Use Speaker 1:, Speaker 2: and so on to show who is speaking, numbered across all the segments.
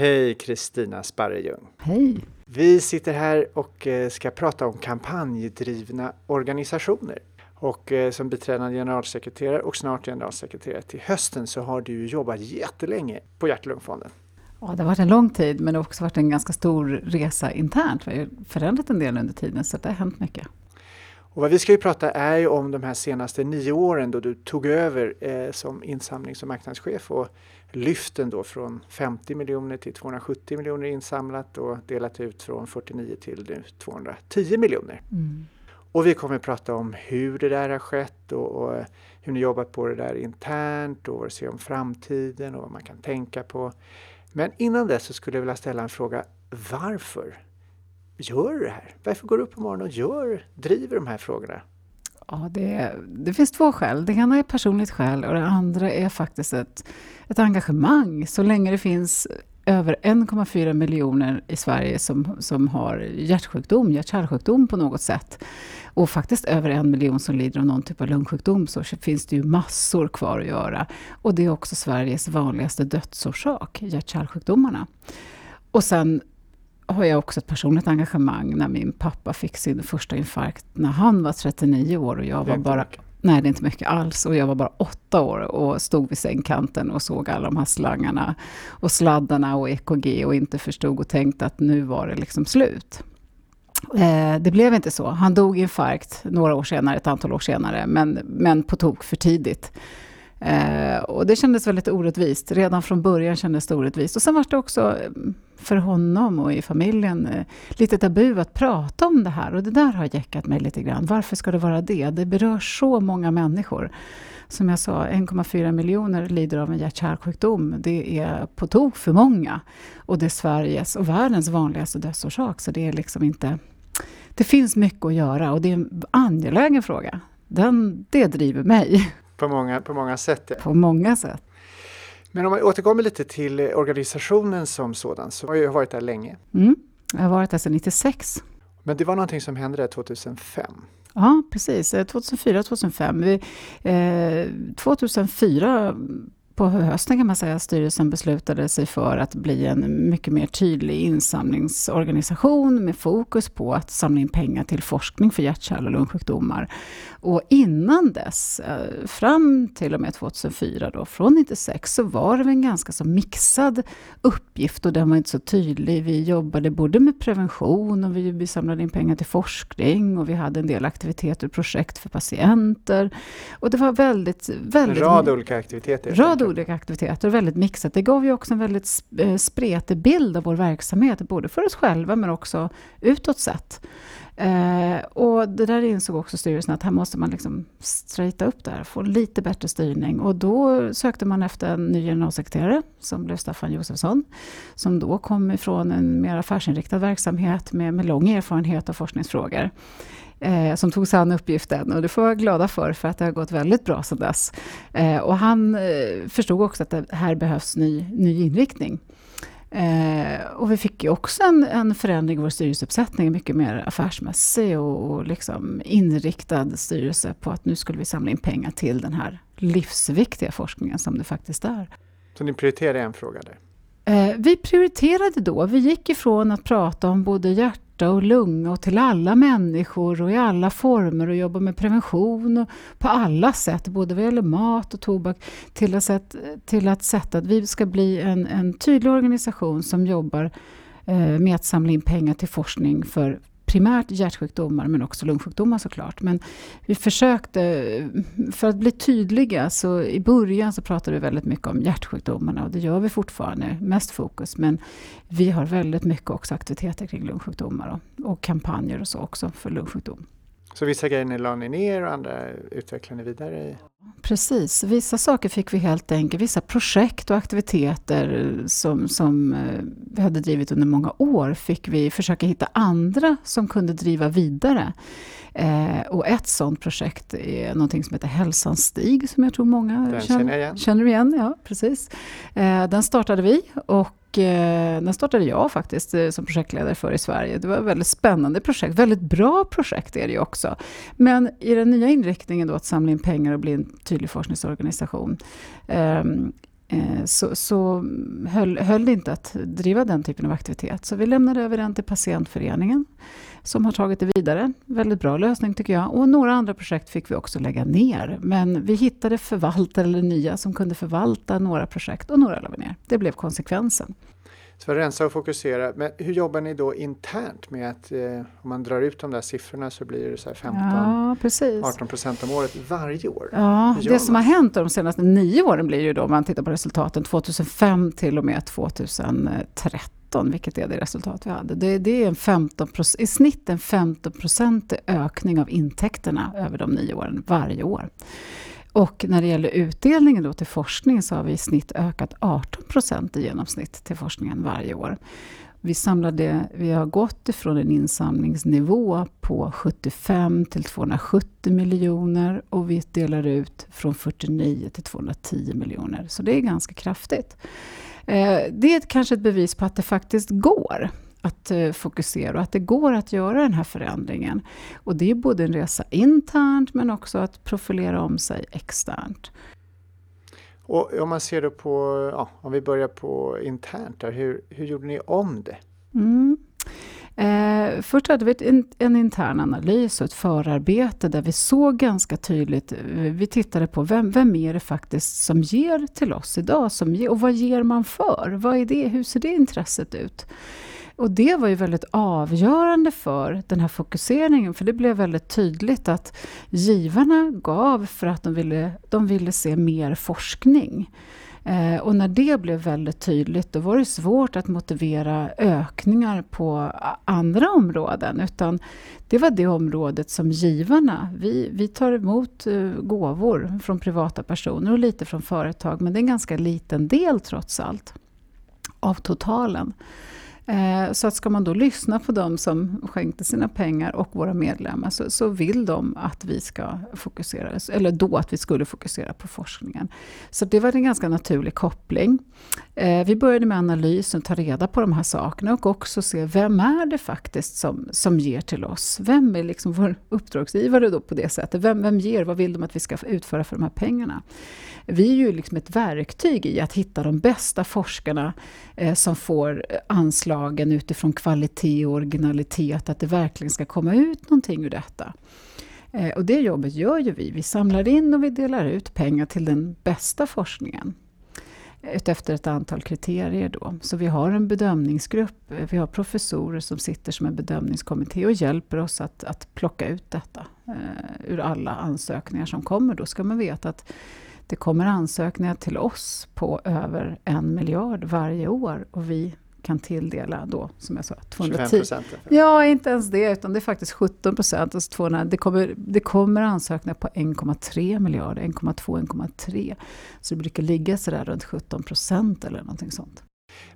Speaker 1: Hej Kristina Sparrejung.
Speaker 2: Hej.
Speaker 1: Vi sitter här och eh, ska prata om kampanjdrivna organisationer. Och eh, som biträdande generalsekreterare och snart generalsekreterare till hösten så har du jobbat jättelänge på Hjärt-Lungfonden.
Speaker 2: Ja, det har varit en lång tid men det har också varit en ganska stor resa internt. Vi har förändrat en del under tiden så det har hänt mycket.
Speaker 1: Och vad vi ska ju prata är ju om de här senaste nio åren då du tog över eh, som insamlings och marknadschef och lyften då från 50 miljoner till 270 miljoner insamlat och delat ut från 49 till nu 210 miljoner. Mm. Och vi kommer att prata om hur det där har skett och, och, hur ni jobbat på det där internt och vad du ser om framtiden och vad man kan tänka på. Men innan dess så skulle jag vilja ställa en fråga. Varför gör du det här? Varför går du upp på morgonen och gör, driver de här frågorna?
Speaker 2: Ja, det, det finns två skäl. Det ena är personligt skäl och det andra är faktiskt ett, ett engagemang. Så länge det finns över 1,4 miljoner i Sverige som, som har hjärtsjukdom, hjärt-kärlsjukdom på något sätt. Och faktiskt över en miljon som lider av någon typ av lungsjukdom så finns det ju massor kvar att göra. Och det är också Sveriges vanligaste dödsorsak, hjärt-kärlsjukdomarna. Och sen har jag också ett personligt engagemang när min pappa fick sin första infarkt när han var 39 år och jag var bara Nej, det är inte mycket alls. Och jag var bara åtta år och stod vid sängkanten och såg alla de här slangarna och sladdarna och EKG och inte förstod och tänkte att nu var det liksom slut. Eh, det blev inte så. Han dog i infarkt några år senare, ett antal år senare, men, men på tok för tidigt. Eh, och det kändes väldigt orättvist. Redan från början kändes det orättvist. Och sen var det också för honom och i familjen eh, lite tabu att prata om det här. Och det där har jäckat mig lite grann. Varför ska det vara det? Det berör så många människor. Som jag sa, 1,4 miljoner lider av en hjärt-kärlsjukdom. Det är på tok för många. Och det är Sveriges och världens vanligaste dödsorsak. Så det är liksom inte... Det finns mycket att göra och det är en angelägen fråga. Den, det driver mig.
Speaker 1: På många, på många sätt. Ja.
Speaker 2: På många sätt.
Speaker 1: Men om man återkommer lite till organisationen som sådan, så har jag varit där länge.
Speaker 2: Mm, jag har varit där sedan 96.
Speaker 1: Men det var någonting som hände där 2005?
Speaker 2: Ja, precis. 2004, 2005. Vi, eh, 2004 på hösten kan man säga att styrelsen beslutade sig för att bli en mycket mer tydlig insamlingsorganisation med fokus på att samla in pengar till forskning för hjärt-kärl och lungsjukdomar. Och innan dess, eh, fram till och med 2004 då, från 96, så var det en ganska så mixad uppgift och den var inte så tydlig. Vi jobbade både med prevention och vi, vi samlade in pengar till forskning och vi hade en del aktiviteter och projekt för patienter. Och det var väldigt... väldigt
Speaker 1: en rad olika aktiviteter.
Speaker 2: Rad olika aktiviteter, väldigt mixat. Det gav ju också en väldigt eh, spretig bild av vår verksamhet, både för oss själva men också utåt sett. Eh, och det där insåg också styrelsen att här måste man liksom straighta upp det här, få lite bättre styrning. Och då sökte man efter en ny generalsekreterare som blev Staffan Josefsson. Som då kom ifrån en mer affärsinriktad verksamhet med, med lång erfarenhet av forskningsfrågor. Eh, som tog sig an uppgiften och det får jag vara glada för, för att det har gått väldigt bra sedan dess. Eh, och han eh, förstod också att det här behövs ny, ny inriktning. Eh, och vi fick ju också en, en förändring i vår styrelseuppsättning, mycket mer affärsmässig och, och liksom inriktad styrelse på att nu skulle vi samla in pengar till den här livsviktiga forskningen som det faktiskt är.
Speaker 1: Så ni prioriterade en fråga där?
Speaker 2: Eh, vi prioriterade då, vi gick ifrån att prata om både hjärt hjärta och lunga och till alla människor och i alla former och jobba med prevention och på alla sätt, både vad gäller mat och tobak, till att, sätt, till att sätta att vi ska bli en, en tydlig organisation som jobbar eh, med att samla in pengar till forskning för primärt hjärtsjukdomar men också lungsjukdomar såklart. Men vi försökte, för att bli tydliga, så i början så pratade vi väldigt mycket om hjärtsjukdomarna och det gör vi fortfarande, mest fokus. Men vi har väldigt mycket också aktiviteter kring lungsjukdomar och, och kampanjer och så också för lungsjukdom.
Speaker 1: Så vissa grejer la ni ner och andra utvecklade ni vidare?
Speaker 2: Precis, vissa saker fick vi helt enkelt, vissa projekt och aktiviteter som, som eh, vi hade drivit under många år fick vi försöka hitta andra som kunde driva vidare. Eh, och ett sådant projekt är någonting som heter Hälsans stig som jag tror många
Speaker 1: den känner, igen.
Speaker 2: känner igen. Ja, precis. Eh, den startade vi och eh, den startade jag faktiskt eh, som projektledare för i Sverige. Det var ett väldigt spännande projekt, väldigt bra projekt är det ju också. Men i den nya inriktningen då att samla in pengar och bli en tydlig forskningsorganisation. Eh, så, så höll, höll det inte att driva den typen av aktivitet. Så vi lämnade över den till patientföreningen som har tagit det vidare. Väldigt bra lösning tycker jag. Och några andra projekt fick vi också lägga ner. Men vi hittade förvaltare eller nya som kunde förvalta några projekt och några la vi ner. Det blev konsekvensen.
Speaker 1: Så rensa och fokusera. Men hur jobbar ni då internt med att eh, om man drar ut de där siffrorna så blir det så 15-18 procent om året varje år?
Speaker 2: Ja, det som har hänt de senaste nio åren blir ju då om man tittar på resultaten 2005 till och med 2013 vilket är det resultat vi hade. Det, det är en 15, i snitt en 15% ökning av intäkterna över de nio åren varje år. Och när det gäller utdelningen då till forskning så har vi i snitt ökat 18 procent i genomsnitt till forskningen varje år. Vi, samlade, vi har gått ifrån en insamlingsnivå på 75 till 270 miljoner och vi delar ut från 49 till 210 miljoner. Så det är ganska kraftigt. Eh, det är kanske ett bevis på att det faktiskt går att eh, fokusera och att det går att göra den här förändringen. Och det är både en resa internt men också att profilera om sig externt.
Speaker 1: Och om man ser då på, ja, om vi börjar på internt, där, hur, hur gjorde ni om det? Mm.
Speaker 2: Eh, först hade vi en, en, intern analys och ett förarbete där vi såg ganska tydligt, eh, vi tittade på vem, vem är det faktiskt som ger till oss idag? Som och vad ger man för? Vad är det, hur ser det intresset ut? Och det var ju väldigt avgörande för den här fokuseringen, för det blev väldigt tydligt att givarna gav för att de ville, de ville se mer forskning. Eh, och när det blev väldigt tydligt, då var det svårt att motivera ökningar på andra områden, utan det var det området som givarna, vi, vi tar emot eh, gåvor från privata personer och lite från företag, men det är en ganska liten del trots allt av totalen. Eh, så att ska man då lyssna på dem som skänkte sina pengar och våra medlemmar så, så, vill de att vi ska fokusera, eller då att vi skulle fokusera på forskningen. Så det var en ganska naturlig koppling. Eh, vi började med analysen, ta reda på de här sakerna och också se vem är det faktiskt som, som ger till oss? Vem är liksom vår uppdragsgivare då på det sättet? Vem, vem ger? Vad vill de att vi ska utföra för de här pengarna? Vi är ju liksom ett verktyg i att hitta de bästa forskarna eh, som får anslag anslagen utifrån kvalitet och originalitet, att det verkligen ska komma ut någonting ur detta. Eh, och det jobbet gör ju vi. Vi samlar in och vi delar ut pengar till den bästa forskningen eh, utefter ett antal kriterier. Då. Så vi har en bedömningsgrupp, eh, vi har professorer som sitter som en bedömningskommitté och hjälper oss att, att plocka ut detta eh, ur alla ansökningar som kommer. Då ska man veta att det kommer ansökningar till oss på över en miljard varje år och vi kan tilldela då, som jag sa, 210. procent? Ja, inte ens det, utan det är faktiskt 17 procent. Alltså det, kommer, det kommer ansökningar på 1,3 miljarder, 1,2, 1,3. Så det brukar ligga sådär runt 17 procent eller någonting sånt.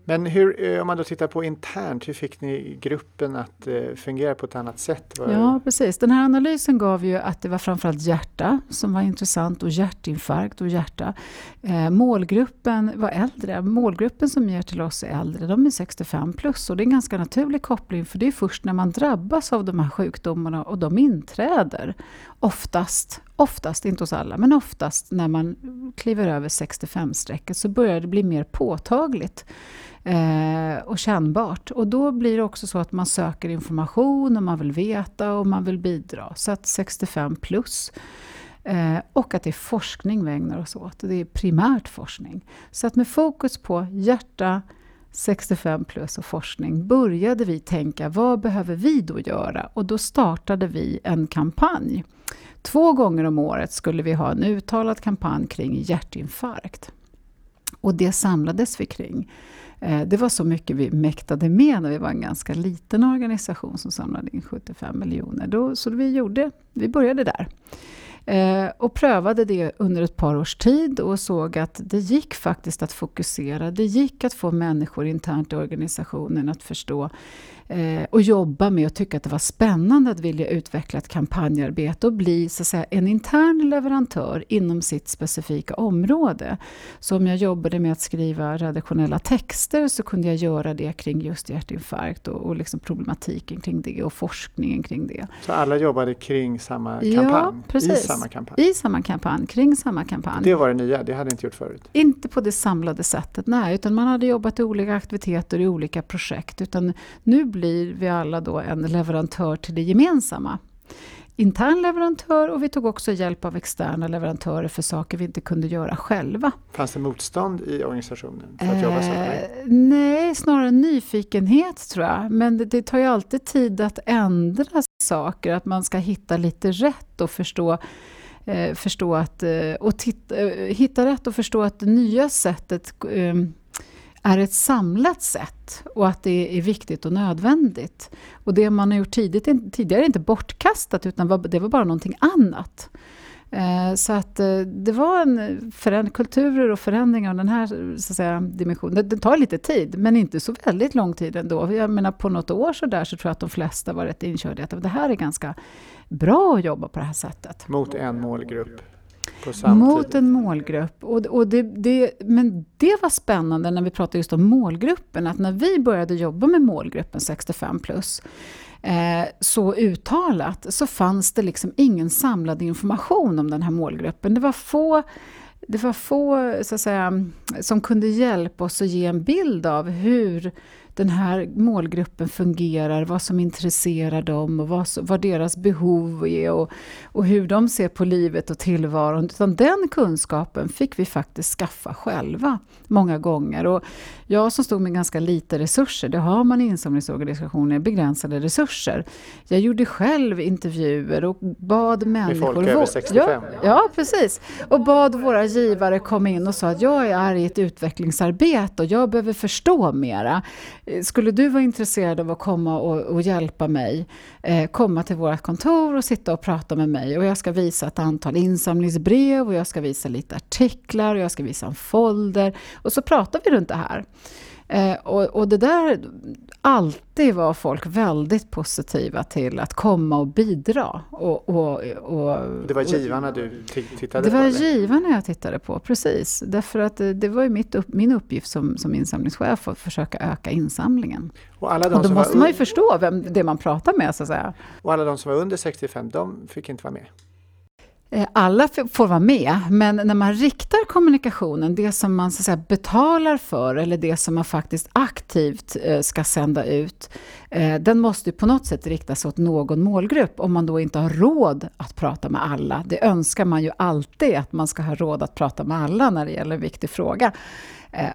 Speaker 1: Men hur, eh, om man då tittar på internt, hur fick ni gruppen att eh, fungera på ett annat sätt?
Speaker 2: Ja, precis. Den här analysen gav ju att det var framförallt hjärta som var intressant och hjärtinfarkt och hjärta. Eh, målgruppen var äldre. Målgruppen som ger till oss är äldre. De är 65 plus och det är en ganska naturlig koppling för det är först när man drabbas av de här sjukdomarna och de inträder oftast, oftast, inte hos alla, men oftast när man kliver över 65-strecket så börjar det bli mer påtagligt eh, och kännbart. Och då blir det också så att man söker information och man vill veta och man vill bidra. Så att 65 plus. Eh, och att det är forskning vi ägnar oss åt. Det är primärt forskning. Så att med fokus på hjärta, 65 plus och forskning började vi tänka vad behöver vi då göra? Och då startade vi en kampanj. Två gånger om året skulle vi ha en uttalad kampanj kring hjärtinfarkt. Och det samlades vi kring. Eh, det var så mycket vi mäktade med när vi var en ganska liten organisation som samlade in 75 miljoner. så vi, gjorde, vi började där. Eh, och prövade det under ett par års tid och såg att det gick faktiskt att fokusera. Det gick att få människor internt i organisationen att förstå eh, och jobba med och tycka att det var spännande att vilja utveckla ett kampanjarbete och bli så att säga, en intern leverantör inom sitt specifika område. Så om jag jobbade med att skriva redaktionella texter så kunde jag göra det kring just hjärtinfarkt och, och liksom problematiken kring det och forskningen kring det.
Speaker 1: Så alla jobbade kring samma kampanj?
Speaker 2: Ja, precis.
Speaker 1: samma kampanj?
Speaker 2: I samma kampanj, kring samma kampanj.
Speaker 1: Det var det nya, det hade inte gjort förut?
Speaker 2: Inte på det samlade sättet, nej. Utan man hade jobbat i olika aktiviteter i olika projekt. Utan nu blir vi alla då en leverantör till det gemensamma intern leverantör och vi tog också hjälp av externa leverantörer för saker vi inte kunde göra själva.
Speaker 1: Fanns det motstånd i organisationen för att jobba så?
Speaker 2: Eh, nej, snarare nyfikenhet tror jag. Men det, det, tar ju alltid tid att ändra saker, att man ska hitta lite rätt och förstå eh, förstå att, eh, och titta, eh, hitta rätt och förstå att det nya sättet eh, är ett samlat sätt och att det är viktigt och nödvändigt. Och det man har gjort tidigt, tidigare är inte bortkastat utan det var bara någonting annat. Eh, så att eh, det var en föränd- kulturer och förändringar av den här så att säga, dimensionen. Det, tar lite tid, men inte så väldigt lång tid ändå. Jag menar på något år så där så tror jag att de flesta var rätt inkörda i att det här är ganska bra att jobba på det här sättet.
Speaker 1: Mot en målgrupp?
Speaker 2: Mot en målgrupp. Och, och det, det, men det var spännande när vi pratade just om målgruppen, att när vi började jobba med målgruppen 65 plus, eh, så uttalat, så fanns det liksom ingen samlad information om den här målgruppen. Det var få det var få så att säga, som kunde hjälpa oss att ge en bild av hur den här målgruppen fungerar, vad som intresserar dem och vad, vad deras behov är och, och hur de ser på livet och tillvaron. Utan den kunskapen fick vi faktiskt skaffa själva många gånger. Och jag som stod med ganska lite resurser, det har man i insamlingsorganisationer, begränsade resurser. Jag gjorde själv intervjuer och bad människor...
Speaker 1: Med folk över 65?
Speaker 2: Ja, ja, precis. Och bad våra givare komma in och sa att jag är i ett utvecklingsarbete och jag behöver förstå mera. Eh, skulle du vara intresserad av att komma och, och hjälpa mig, eh, komma till vårt kontor och sitta och prata med mig och jag ska visa ett antal insamlingsbrev och jag ska visa lite artiklar och jag ska visa en folder och så pratar vi runt det här. Eh, och, och, det där, alltid var folk väldigt positiva till att komma och bidra. Och, och, och
Speaker 1: det var givarna du tittade
Speaker 2: det
Speaker 1: på?
Speaker 2: Det var givarna jag tittade på, precis. Därför att det, det var ju mitt upp, min uppgift som, som insamlingschef att försöka öka insamlingen. Och, alla de och då måste man ju förstå vem det man pratar med, så att säga.
Speaker 1: Och alla de som var under 65, de fick inte vara med?
Speaker 2: Eh, alla får vara med, men när man riktar kommunikationen, det som man så att säga, betalar för eller det som man faktiskt aktivt eh, ska sända ut, eh, den måste på något sätt riktas åt någon målgrupp om man då inte har råd att prata med alla. Det önskar man ju alltid, att man ska ha råd att prata med alla när det gäller en viktig fråga.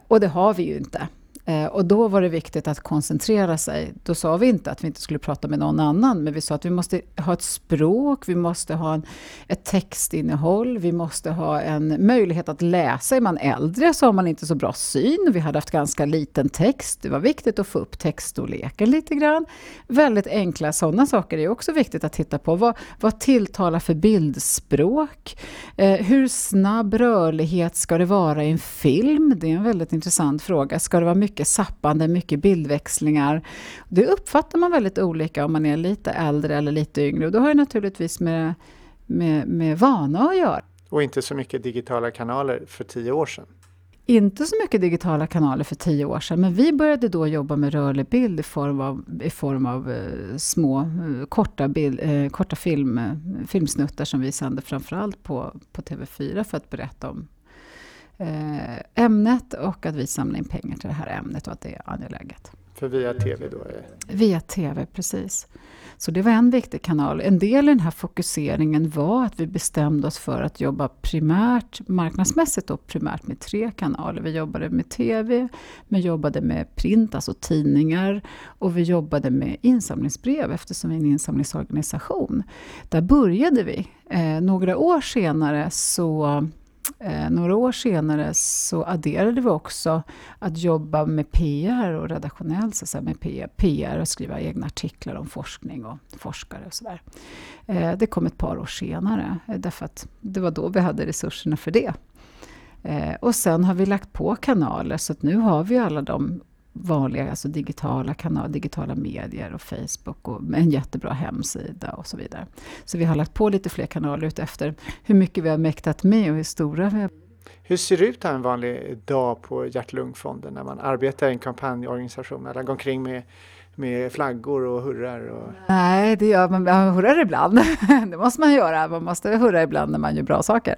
Speaker 2: Och det har vi ju inte. Eh, och då var det viktigt att koncentrera sig. Då sa vi inte att vi inte skulle prata med någon annan, men vi sa att vi måste ha ett språk, vi måste ha en, ett textinnehåll, vi måste ha en möjlighet att läsa. Är man äldre så har man inte så bra syn. Vi hade haft ganska liten text. Det var viktigt att få upp textstorleken lite grann. Väldigt enkla sådana saker är också viktigt att titta på. Vad, vad tilltalar för bildspråk? Eh, hur snabb rörlighet ska det vara i en film? Det är en väldigt intressant fråga. Ska det vara mycket mycket zappande, mycket bildväxlingar. Det uppfattar man väldigt olika om man är lite äldre eller lite yngre. Och det har ju naturligtvis med, med, med vana att göra.
Speaker 1: Och inte så mycket digitala kanaler för tio år sedan.
Speaker 2: Inte så mycket digitala kanaler för tio år sedan, men vi började då jobba med rörlig bild i form av, i form av eh, små, eh, korta, bild, eh, korta film, filmsnuttar som vi sände framförallt på, på TV4 för att berätta om ämnet och att vi samlar in pengar till det här ämnet och att det är angeläget.
Speaker 1: För via TV då? Är...
Speaker 2: Via TV, precis. Så det var en viktig kanal. En del i den här fokuseringen var att vi bestämde oss för att jobba primärt, marknadsmässigt och primärt med tre kanaler. Vi jobbade med TV, vi jobbade med print, alltså tidningar och vi jobbade med insamlingsbrev eftersom vi är en insamlingsorganisation. Där började vi. Eh, några år senare så Eh, några år senare så adderade vi också att jobba med PR och redaktionellt, så att med PR och skriva egna artiklar om forskning och forskare och sådär. Eh, det kom ett par år senare, eh, därför att det var då vi hade resurserna för det. Eh, och sen har vi lagt på kanaler, så att nu har vi alla de vanliga alltså digitala kanaler, digitala medier och Facebook och en jättebra hemsida och så vidare. Så vi har lagt på lite fler kanaler ut efter hur mycket vi har mäktat med och hur stora vi har
Speaker 1: Hur ser det ut en vanlig dag på Hjärt-Lungfonden när man arbetar i en kampanjorganisation? Alla går omkring med med flaggor och hurrar? Och...
Speaker 2: Nej, det gör man. Man hurrar ibland. det måste man göra. Man måste hurra ibland när man gör bra saker.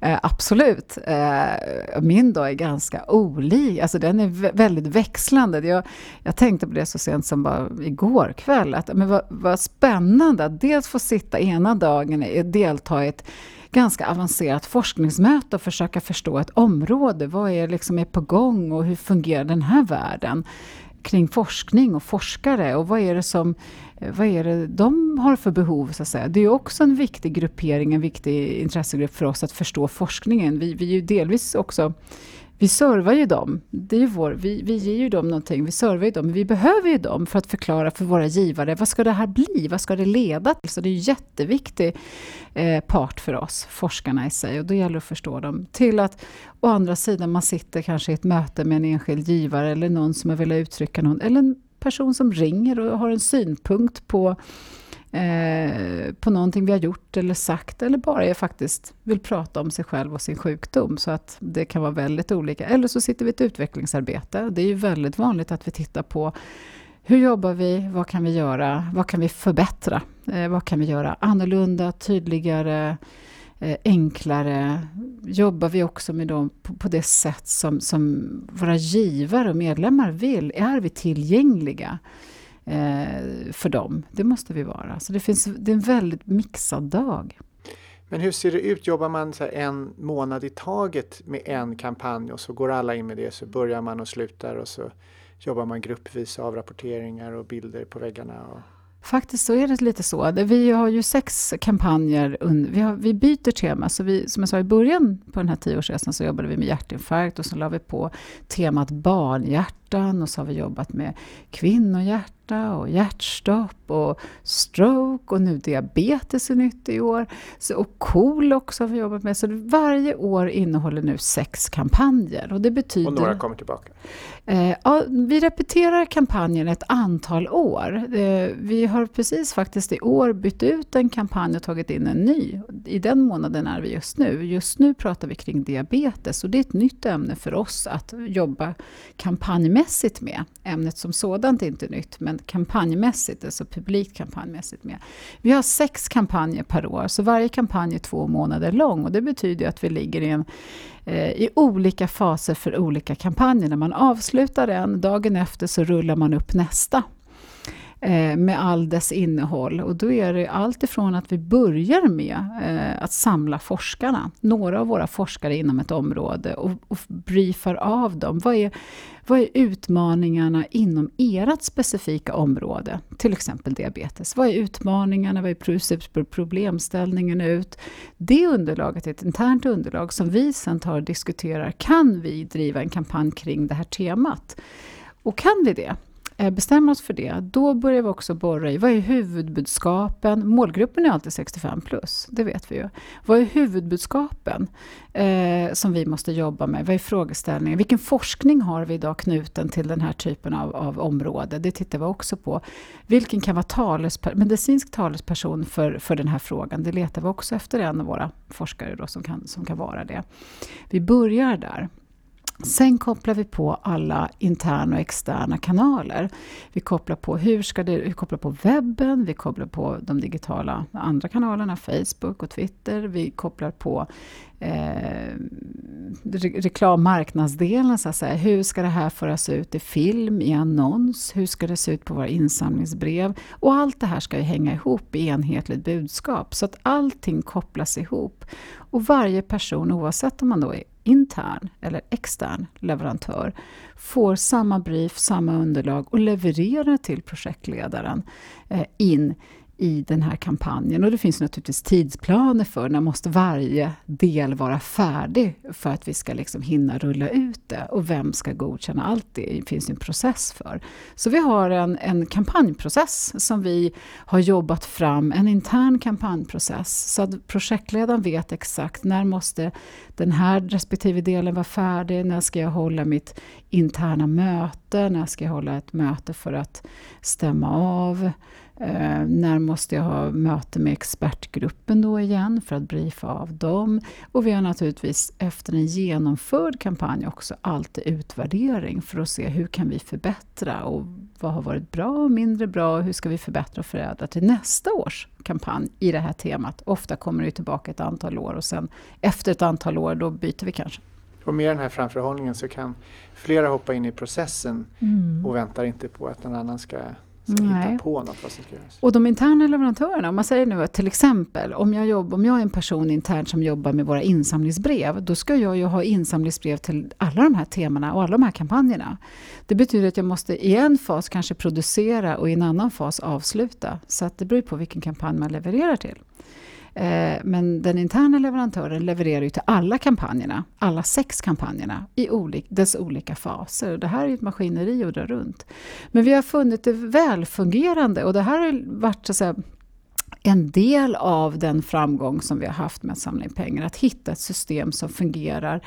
Speaker 2: Eh, absolut. Eh, min dag är ganska olik. Alltså den är väldigt växlande. Jag, jag tänkte på det så sent som bara igår kväll. Att, men vad, vad spännande att dels få sitta ena dagen och delta i ett ganska avancerat forskningsmöte och försöka förstå ett område. Vad är liksom är på gång och hur fungerar den här världen? kring forskning och forskare och vad är det som Eh, vad är det de har för behov? Så att säga. Det är också en viktig gruppering, en viktig intressegrupp för oss att förstå forskningen. Vi, vi är ju delvis också vi servar ju dem. Det är vår, vi, vi ger ju dem någonting, vi servar ju dem. Men vi behöver ju dem för att förklara för våra givare, vad ska det här bli? Vad ska det leda till? Så det är en jätteviktig eh, part för oss, forskarna i sig. Och då gäller det att förstå dem. Till att å andra sidan man sitter kanske i ett möte med en enskild givare eller någon som har velat uttrycka någon, eller en person som ringer och har en synpunkt på eh, på någonting vi har gjort eller sagt eller bara faktiskt vill prata om sig själv och sin sjukdom. Så att det kan vara väldigt olika. Eller så sitter vi i ett utvecklingsarbete. Det är ju väldigt vanligt att vi tittar på hur jobbar vi? Vad kan vi göra? Vad kan vi förbättra? Eh, vad kan vi göra annorlunda, tydligare, Eh, enklare? Jobbar vi också med dem på, på, det sätt som, som våra givare och medlemmar vill? Är vi tillgängliga? eh, för dem. Det måste vi vara. Så det, finns, det är en väldigt mixad dag.
Speaker 1: Men hur ser det ut? Jobbar man så en månad i taget med en kampanj och så går alla in med det så börjar man och slutar och så jobbar man gruppvis avrapporteringar och bilder på väggarna? Och...
Speaker 2: Faktiskt så är det lite så. Vi har ju sex kampanjer. Vi, har, vi byter tema. Så vi, som jag sa i början på den här tioårsresan så jobbade vi med hjärtinfarkt och så la vi på temat barnhjärta barnhjärtan och så har vi jobbat med kvinnohjärtan hjärta och hjärtstopp och stroke och nu diabetes är nytt i år. Så, och KOL också har vi jobbat med. Så varje år innehåller nu sex kampanjer. Och, det betyder,
Speaker 1: och några kommer tillbaka?
Speaker 2: Eh, ja, vi repeterar kampanjen ett antal år. Eh, vi har precis faktiskt i år bytt ut en kampanj och tagit in en ny. I den månaden är vi just nu. Just nu pratar vi kring diabetes och det är ett nytt ämne för oss att jobba kampanjmässigt med. Ämnet som sådant är inte nytt, men kampanjmässigt, alltså publikt kampanjmässigt med. Vi har sex kampanjer per år, så varje kampanj är två månader lång och det betyder att vi ligger i, en, eh, i olika faser för olika kampanjer. När man avslutar en, dagen efter så rullar man upp nästa Eh, med all dess innehåll. Och då är det allt ifrån att vi börjar med eh, att samla forskarna, några av våra forskare inom ett område och, och briefar av dem. Vad är, vad är utmaningarna inom ert specifika område? Till exempel diabetes. Vad är utmaningarna? Vad är, problemställningen ut? Det underlaget är ett internt underlag som vi sen tar och diskuterar. Kan vi driva en kampanj kring det här temat? Och kan vi det, Eh, bestämmer oss för det, då börjar vi också borra i vad är huvudbudskapen? Målgruppen är alltid 65 plus, det vet vi ju. Vad är huvudbudskapen eh, som vi måste jobba med? Vad är frågeställningen? Vilken forskning har vi idag knuten till den här typen av, av område? Det tittar vi också på. Vilken kan vara talesper medicinsk talesperson för, för den här frågan? Det letar vi också efter en av våra forskare då som, kan, som kan vara det. Vi börjar där. Sen kopplar vi på alla interna och externa kanaler. Vi kopplar på, hur ska det, vi kopplar på webben, vi kopplar på de digitala andra kanalerna, Facebook och Twitter. Vi kopplar på eh, re reklammarknadsdelen, så att säga. Hur ska det här föras ut i film, i annons? Hur ska det se ut på våra insamlingsbrev? Och allt det här ska ju hänga ihop i enhetligt budskap, så att allting kopplas ihop. Och varje person, oavsett om man då är intern eller extern leverantör får samma brief, samma underlag och levererar till projektledaren eh, in i den här kampanjen. Och det finns naturligtvis tidsplaner för när måste varje del vara färdig för att vi ska liksom hinna rulla ut det. Och vem ska godkänna allt det? Det finns en process för. Så vi har en, en kampanjprocess som vi har jobbat fram, en intern kampanjprocess. Så att projektledaren vet exakt när måste den här respektive delen vara färdig, när ska jag hålla mitt interna möte? när ska jag hålla ett möte för att stämma av? Eh, när måste jag ha möte med expertgruppen då igen för att briefa av dem? Och vi har naturligtvis efter en genomförd kampanj också alltid utvärdering för att se hur kan vi förbättra och vad har varit bra och mindre bra och hur ska vi förbättra och förädla till nästa års kampanj i det här temat. Ofta kommer det tillbaka ett antal år och sen efter ett antal år då byter vi kanske.
Speaker 1: Och med den här framförhållningen så kan flera hoppa in i processen mm. och väntar inte på att någon annan ska. Hitta på något vad som ska göras.
Speaker 2: Och de interna leverantörerna, om man säger nu att till exempel om jag, jobb, om jag är en person internt som jobbar med våra insamlingsbrev, då ska jag ju ha insamlingsbrev till alla de här temana och alla de här kampanjerna. Det betyder att jag måste i en fas kanske producera och i en annan fas avsluta. Så att det beror på vilken kampanj man levererar till. Eh, men den interna leverantören levererar ju till alla kampanjerna, alla sex kampanjerna i olika, dess olika faser. Det här är ett maskineri att dra runt. Men vi har funnit det välfungerande och det här har varit så att säga, en del av den framgång som vi har haft med att samla in pengar. Att hitta ett system som fungerar.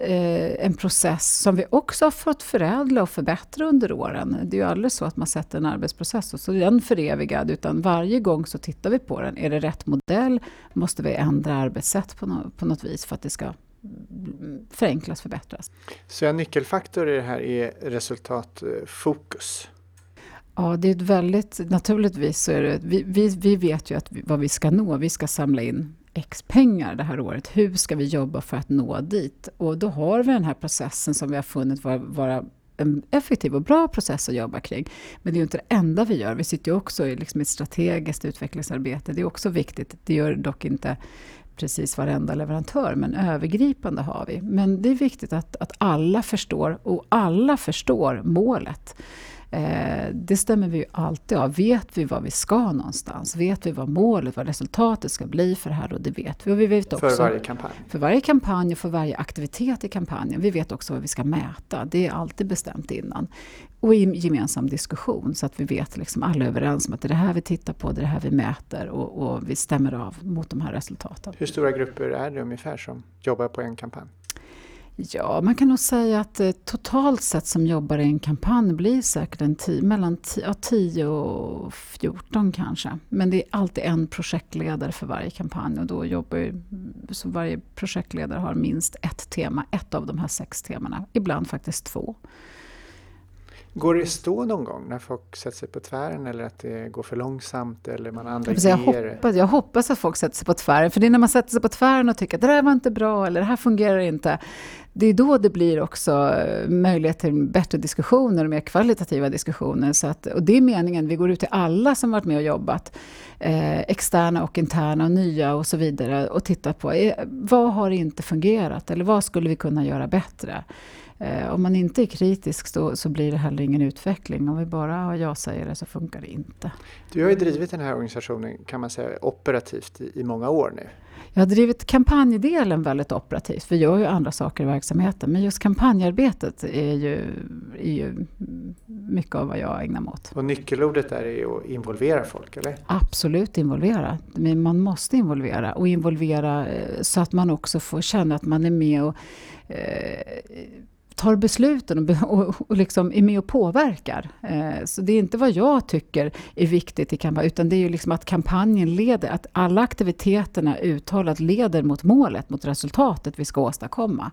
Speaker 2: Eh, en process som vi också har fått förädla och förbättra under åren. Det är ju aldrig så att man sätter en arbetsprocess och så är den förevigad. Utan varje gång så tittar vi på den. Är det rätt modell? Måste vi ändra arbetssätt på, no på något vis för att det ska mm, förenklas, förbättras.
Speaker 1: Så en nyckelfaktor i det här är resultatfokus?
Speaker 2: Ja, det är ett väldigt, naturligtvis så är det, vi, vi, vi vet ju att vi, vad vi ska nå. Vi ska samla in X pengar det här året. Hur ska vi jobba för att nå dit? Och då har vi den här processen som vi har funnit vara, vara en effektiv och bra process att jobba kring. Men det är ju inte det enda vi gör. Vi sitter ju också i liksom ett strategiskt utvecklingsarbete. Det är också viktigt. Det gör dock inte precis varenda leverantör, men övergripande har vi. Men det är viktigt att, att alla förstår, och alla förstår målet. Eh, det stämmer vi ju alltid av. Vet vi var vi ska någonstans? Vet vi vad målet, vad resultatet ska bli för det här? Och det vet vi. Och vi vet också,
Speaker 1: för varje kampanj?
Speaker 2: För varje kampanj och för varje aktivitet i kampanjen. Vi vet också vad vi ska mäta. Det är alltid bestämt innan. Och i gemensam diskussion så att vi vet liksom alla är överens om att det är det här vi tittar på, det är det här vi mäter och, och vi stämmer av mot de här resultaten.
Speaker 1: Hur stora grupper är det ungefär som jobbar på en kampanj?
Speaker 2: Ja, man kan nog säga att eh, totalt sett som jobbar i en kampanj blir säkert en tio, mellan 10 ja, och 14 kanske. Men det är alltid en projektledare för varje kampanj och då jobbar så varje projektledare har minst ett tema, ett av de här sex temana, ibland faktiskt två.
Speaker 1: Går det stå någon gång när folk sätter sig på tvären eller att det går för långsamt eller man har andra
Speaker 2: jag idéer? Hoppas, jag hoppas att folk sätter sig på tvären, för det är när man sätter sig på tvären och tycker att det där var inte bra eller det här fungerar inte. Det är då det blir också eh, möjlighet till bättre diskussioner och mer kvalitativa diskussioner. Så att, och det är meningen, vi går ut till alla som varit med och jobbat, eh, externa och interna och nya och så vidare och tittar på eh, vad har inte fungerat eller vad skulle vi kunna göra bättre? Eh, om man inte är kritisk så, så blir det heller ingen utveckling. Om vi bara har ja-sägare så funkar det inte.
Speaker 1: Du har ju drivit den här organisationen kan man säga operativt i, i många år nu.
Speaker 2: Jag har drivit kampanjdelen väldigt operativt. Vi gör ju andra saker i verksamheten. Men just kampanjarbetet är ju, är ju mycket av vad jag ägnar mig åt.
Speaker 1: Och nyckelordet där är att involvera folk, eller?
Speaker 2: Absolut involvera. Men man måste involvera. Och involvera eh, så att man också får känna att man är med och eh, tar besluten och, och, och liksom är med och påverkar. Eh, så det är inte vad jag tycker är viktigt i kampanjen, utan det är ju liksom att kampanjen leder, att alla aktiviteterna uttalat leder mot målet, mot resultatet vi ska åstadkomma.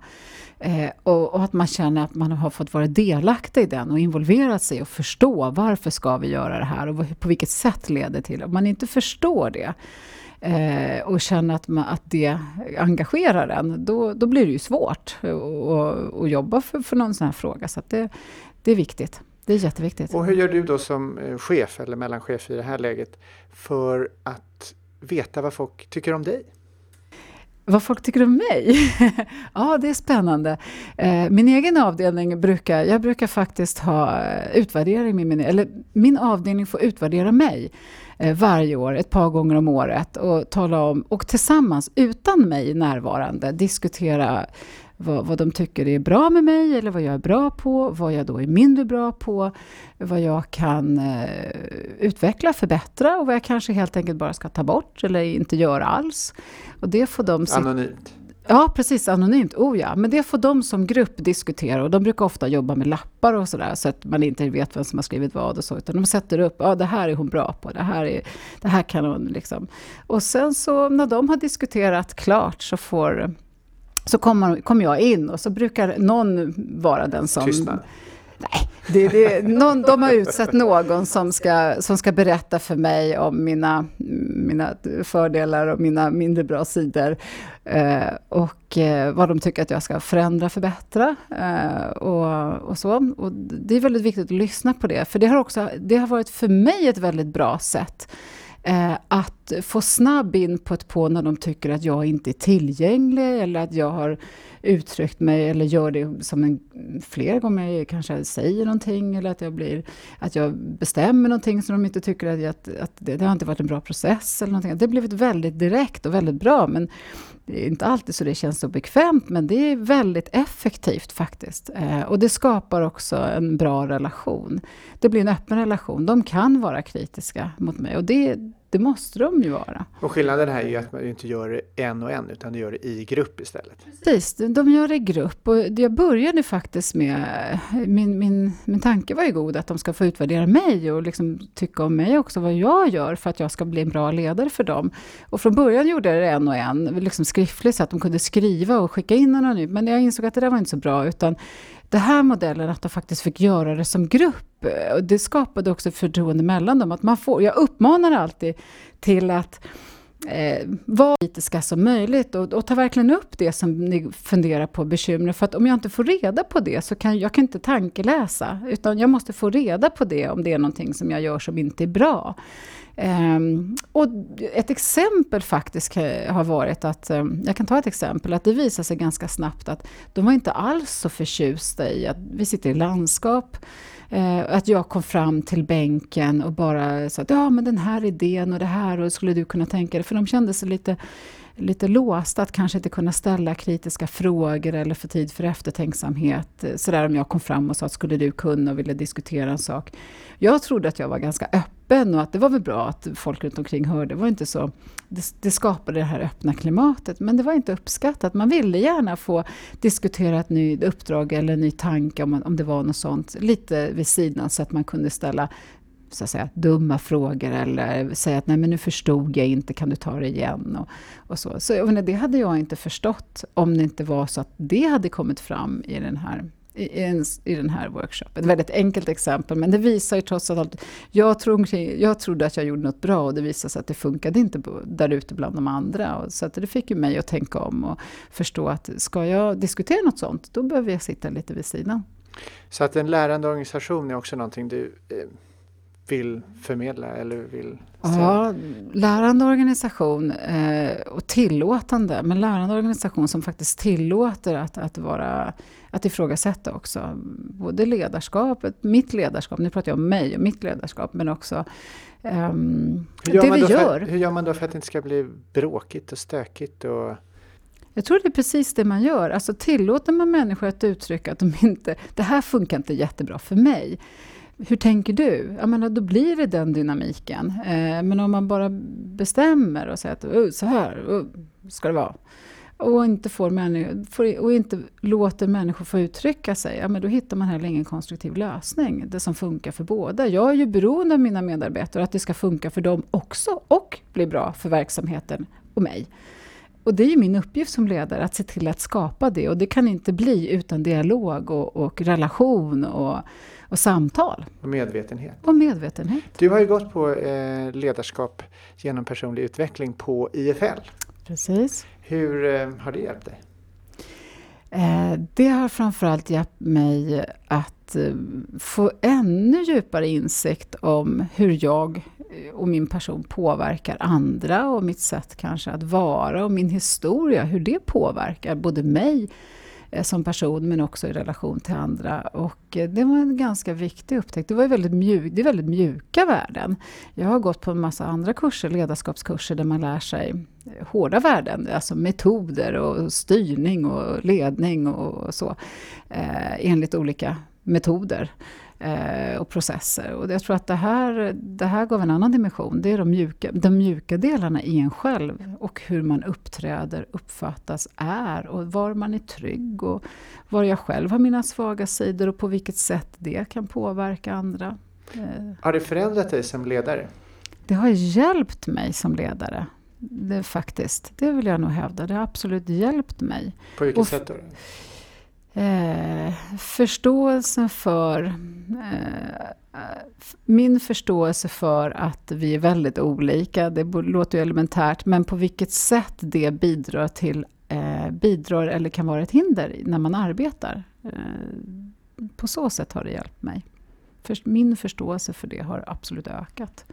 Speaker 2: Eh, och, och, att man känner att man har fått vara delaktig i den och involverat sig och förstå varför ska vi göra det här och på vilket sätt leder det till. Om man inte förstår det, eh, och känner att, man, att det engagerar en, då, då blir det ju svårt att jobba för, för någon sån här fråga. Så det, det är viktigt. Det är jätteviktigt.
Speaker 1: Och hur gör du då som eh, chef eller mellanchef i det här läget för att veta vad folk tycker om dig?
Speaker 2: Vad folk tycker om mig? ja, det är spännande. Eh, min egen avdelning brukar, jag brukar faktiskt ha eh, utvärdering med min, eller min avdelning får utvärdera mig eh, varje år, ett par gånger om året och tala om, och tillsammans, utan mig närvarande, diskutera vad, vad de tycker är bra med mig eller vad jag är bra på, vad jag då är mindre bra på, vad jag kan eh, utveckla, förbättra och vad jag kanske helt enkelt bara ska ta bort eller inte göra alls. Och det får de
Speaker 1: Anonymt?
Speaker 2: Ja, precis. Anonymt. Oh ja. Men det får de som grupp diskutera och de brukar ofta jobba med lappar och sådär så att man inte vet vem som har skrivit vad och så. Utan de sätter upp, ja det här är hon bra på, det här, är, det här kan hon liksom. Och sen så när de har diskuterat klart så får så kommer, kommer jag in och så brukar någon vara den som...
Speaker 1: Tystnad.
Speaker 2: Nej, det, det, någon, de har utsett någon som ska, som ska berätta för mig om mina, mina fördelar och mina mindre bra sidor. Eh, och eh, vad de tycker att jag ska förändra, förbättra eh, och, och så. Och det är väldigt viktigt att lyssna på det, för det har, också, det har varit för mig ett väldigt bra sätt Eh, att få snabb input på när de tycker att jag inte är tillgänglig eller att jag har uttryckt mig eller gör det som en, fler gånger, jag kanske säger någonting eller att jag, blir, att jag bestämmer någonting som de inte tycker att, jag, att det, det, har inte varit en bra process eller någonting. Det har blivit väldigt direkt och väldigt bra men det är inte alltid så det känns så bekvämt men det är väldigt effektivt faktiskt. Eh, och det skapar också en bra relation. Det blir en öppen relation. De kan vara kritiska mot mig och det, det måste de ju vara.
Speaker 1: Och skillnaden här är ju att man inte gör det en och en utan du gör det i grupp istället.
Speaker 2: Precis, de gör det i grupp och jag började faktiskt med, min, min, min tanke var ju god att de ska få utvärdera mig och liksom tycka om mig också, vad jag gör för att jag ska bli en bra ledare för dem. Och från början gjorde jag det en och en, liksom skriftligt så att de kunde skriva och skicka in anonymt, men jag insåg att det där var inte så bra utan den här modellen, att de faktiskt fick göra det som grupp, eh, det skapade också förtroende mellan dem. Att man får, jag uppmanar alltid till att eh, vara kritiska som möjligt och, och, ta verkligen upp det som ni funderar på bekymmer. För att om jag inte får reda på det så kan jag kan inte tankeläsa, utan jag måste få reda på det om det är någonting som jag gör som inte är bra. Eh, och ett exempel faktiskt har varit att, eh, jag kan ta ett exempel, att det visar sig ganska snabbt att de var inte alls så förtjusta i att vi sitter i landskap, Eh, att jag kom fram till bänken och bara sa att ja men den här idén och det här och skulle du kunna tänka dig, för de kände sig lite lite låsta, att kanske inte kunna ställa kritiska frågor eller få tid för eftertänksamhet. Eh, sådär om jag kom fram och sa att skulle du kunna och ville diskutera en sak. Jag trodde att jag var ganska öppen och att det var väl bra att folk runt omkring hörde. Det, var inte så, det, det skapade det här öppna klimatet, men det var inte uppskattat. Man ville gärna få diskutera ett nytt uppdrag eller en ny tanke om, om det var något sånt, lite vid sidan så att man kunde ställa så att säga, dumma frågor eller säga att nej men nu förstod jag inte, kan du ta det igen? Och, och så så menar, det hade jag inte förstått om det inte var så att det hade kommit fram i den här i, i den här workshopen. Ett väldigt enkelt exempel, men det visar ju trots allt... Jag, tror, jag trodde att jag gjorde något bra och det visade sig att det funkade inte där ute bland de andra. Och så att det fick ju mig att tänka om och förstå att ska jag diskutera något sånt, då behöver jag sitta lite vid sidan.
Speaker 1: Så att en lärande organisation är också någonting du eh, vill förmedla eller vill
Speaker 2: säga? Ja, lärande organisation eh, och tillåtande, men lärande organisation som faktiskt tillåter att, att, vara, att ifrågasätta också. Både ledarskapet, mitt ledarskap, nu pratar jag om mig och mitt ledarskap, men också um, det vi gör.
Speaker 1: För, hur gör man då för att det inte ska bli bråkigt och stökigt? Och
Speaker 2: jag tror det är precis det man gör. Alltså tillåter man människor att uttrycka att de inte, det här funkar inte jättebra för mig hur tänker du? Jag menar, då blir det den dynamiken. Eh, men om man bara bestämmer och säger att oh, så här uh, ska det vara. Och inte, får får, och inte låter människor få uttrycka sig, ja, men då hittar man heller ingen konstruktiv lösning. Det som funkar för båda. Jag är ju beroende av mina medarbetare, att det ska funka för dem också och bli bra för verksamheten och mig. Och det är ju min uppgift som ledare att se till att skapa det. Och det kan inte bli utan dialog och, och relation och och samtal.
Speaker 1: Och medvetenhet.
Speaker 2: Och medvetenhet.
Speaker 1: Du har ju gått på eh, ledarskap genom personlig utveckling på IFL.
Speaker 2: Precis.
Speaker 1: Hur eh, har det hjälpt dig?
Speaker 2: Eh, det har framförallt hjälpt mig att eh, få ännu djupare insikt om hur jag Eh, och min person påverkar andra och mitt sätt kanske att vara och min historia, hur det påverkar både mig eh, som person men också i relation till andra. Och eh, det var en ganska viktig upptäckt. Det, var väldigt mjuk, det är väldigt mjuka värden. Jag har gått på en massa andra kurser, ledarskapskurser där man lär sig hårda värden, alltså metoder och styrning och ledning och så, eh, enligt olika metoder eh, och processer. Och jag tror att det här, det här gav en annan dimension. Det är de mjuka, de mjuka delarna i en själv och hur man uppträder, uppfattas, är och var man är trygg och var jag själv har mina svaga sidor och på vilket sätt det kan påverka andra.
Speaker 1: Eh, har det förändrat dig som ledare?
Speaker 2: Det har hjälpt mig som ledare. Det, faktiskt, det vill jag nog hävda. Det har absolut hjälpt mig.
Speaker 1: På vilket och, sätt då?
Speaker 2: Eh, förståelsen för eh, eh, min förståelse för att vi är väldigt olika, det låter ju elementärt, men på vilket sätt det bidrar till eh, bidrar eller kan vara ett hinder när man arbetar. Eh, på så sätt har det hjälpt mig. För, min förståelse för det har absolut ökat.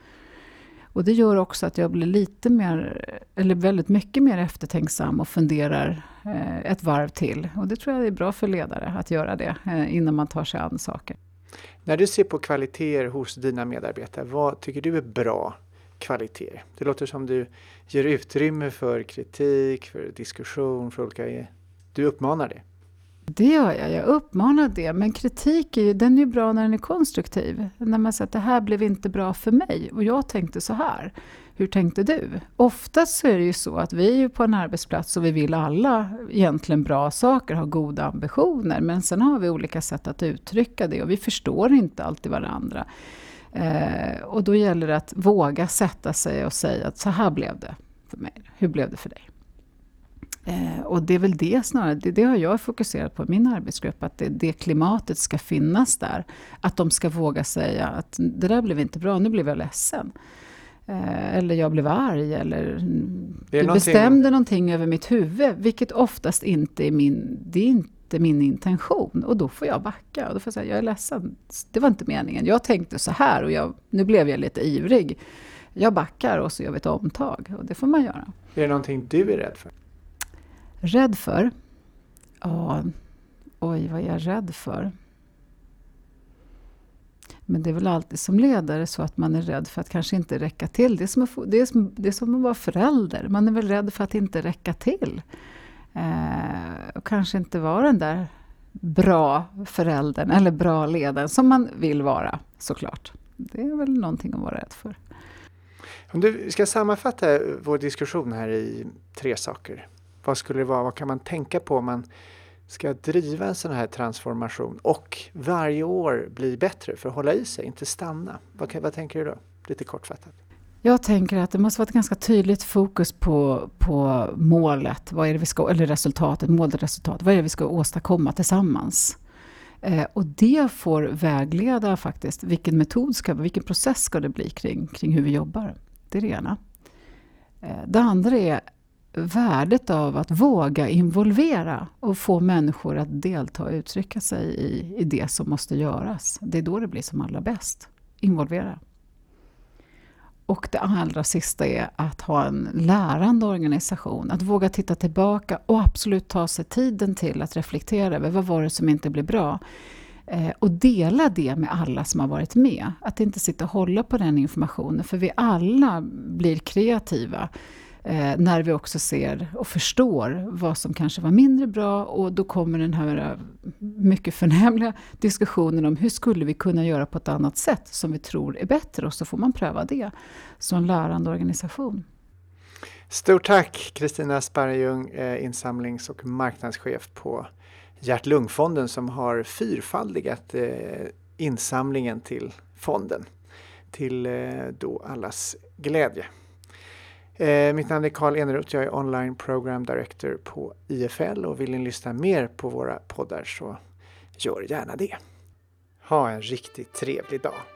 Speaker 2: Och det gör också att jag blir lite mer, eller väldigt mycket mer eftertänksam och funderar eh, ett varv till. Och det tror jag är bra för ledare att göra det eh, innan man tar sig an saker.
Speaker 1: När du ser på kvaliteter hos dina medarbetare, vad tycker du är bra kvaliteter? Det låter som du ger utrymme för kritik, för diskussion, för olika... Du uppmanar det.
Speaker 2: Det gör jag, jag uppmanar det. Men kritik är ju, den är bra när den är konstruktiv. När man säger att det här blev inte bra för mig och jag tänkte så här. Hur tänkte du? Oftast så är det ju så att vi är ju på en arbetsplats och vi vill alla egentligen bra saker, ha goda ambitioner. Men sen har vi olika sätt att uttrycka det och vi förstår inte alltid varandra. Eh, och då gäller det att våga sätta sig och säga att så här blev det för mig. Hur blev det för dig? Eh, och det är väl det snarare, det, det har jag fokuserat på i min arbetsgrupp, att det, det, klimatet ska finnas där. Att de ska våga säga att det där blev inte bra, nu blev jag ledsen. Eh, eller jag blev arg, eller du någonting... bestämde någonting över mitt huvud, vilket oftast inte är min, det är inte min intention. Och då får jag backa och då får jag säga, jag är ledsen, det var inte meningen. Jag tänkte så här och jag, nu blev jag lite ivrig. Jag backar och så gör vi ett omtag och det får man göra.
Speaker 1: Är det någonting du är rädd för?
Speaker 2: Rädd för? Ja, oj vad är jag rädd för? Men det är väl alltid som ledare så att man är rädd för att kanske inte räcka till. Det är som att, det är som, det är som att vara förälder. Man är väl rädd för att inte räcka till. Eh, och kanske inte vara den där bra föräldern eller bra ledaren som man vill vara såklart. Det är väl någonting att vara rädd för.
Speaker 1: Om du ska sammanfatta vår diskussion här i tre saker. Vad skulle det vara? Vad kan man tänka på om man ska driva en sån här transformation och varje år bli bättre för att hålla i sig, inte stanna? Vad, vad tänker du då? Lite kortfattat.
Speaker 2: Jag tänker att det måste vara ett ganska tydligt fokus på, på målet, vad är det vi ska, eller resultatet, målet resultat. Vad är det vi ska åstadkomma tillsammans? Eh, och det får vägleda faktiskt vilken metod ska vilken process ska det bli kring, kring hur vi jobbar. Det är det ena. Eh, det andra är värdet av att våga involvera och få människor att delta och uttrycka sig i, i det som måste göras. Det är då det blir som allra bäst. Involvera. Och det allra sista är att ha en lärande organisation. Att våga titta tillbaka och absolut ta sig tiden till att reflektera över vad var det som inte blev bra. Eh, och dela det med alla som har varit med. Att inte sitta och hålla på den informationen, för vi alla blir kreativa Eh, när vi också ser och förstår vad som kanske var mindre bra och då kommer den här mycket förnämliga diskussionen om hur skulle vi kunna göra på ett annat sätt som vi tror är bättre och så får man pröva det som lärande organisation.
Speaker 1: Stort tack Kristina Sparrejung, eh, insamlings och marknadschef på Hjärt-Lungfonden som har fyrfaldigat eh, insamlingen till fonden till eh, då allas glädje. Eh, mitt namn är Karl Eneroth, jag är online program director på IFL och vill ni lyssna mer på våra poddar så gör gärna det. Ha en riktigt trevlig dag!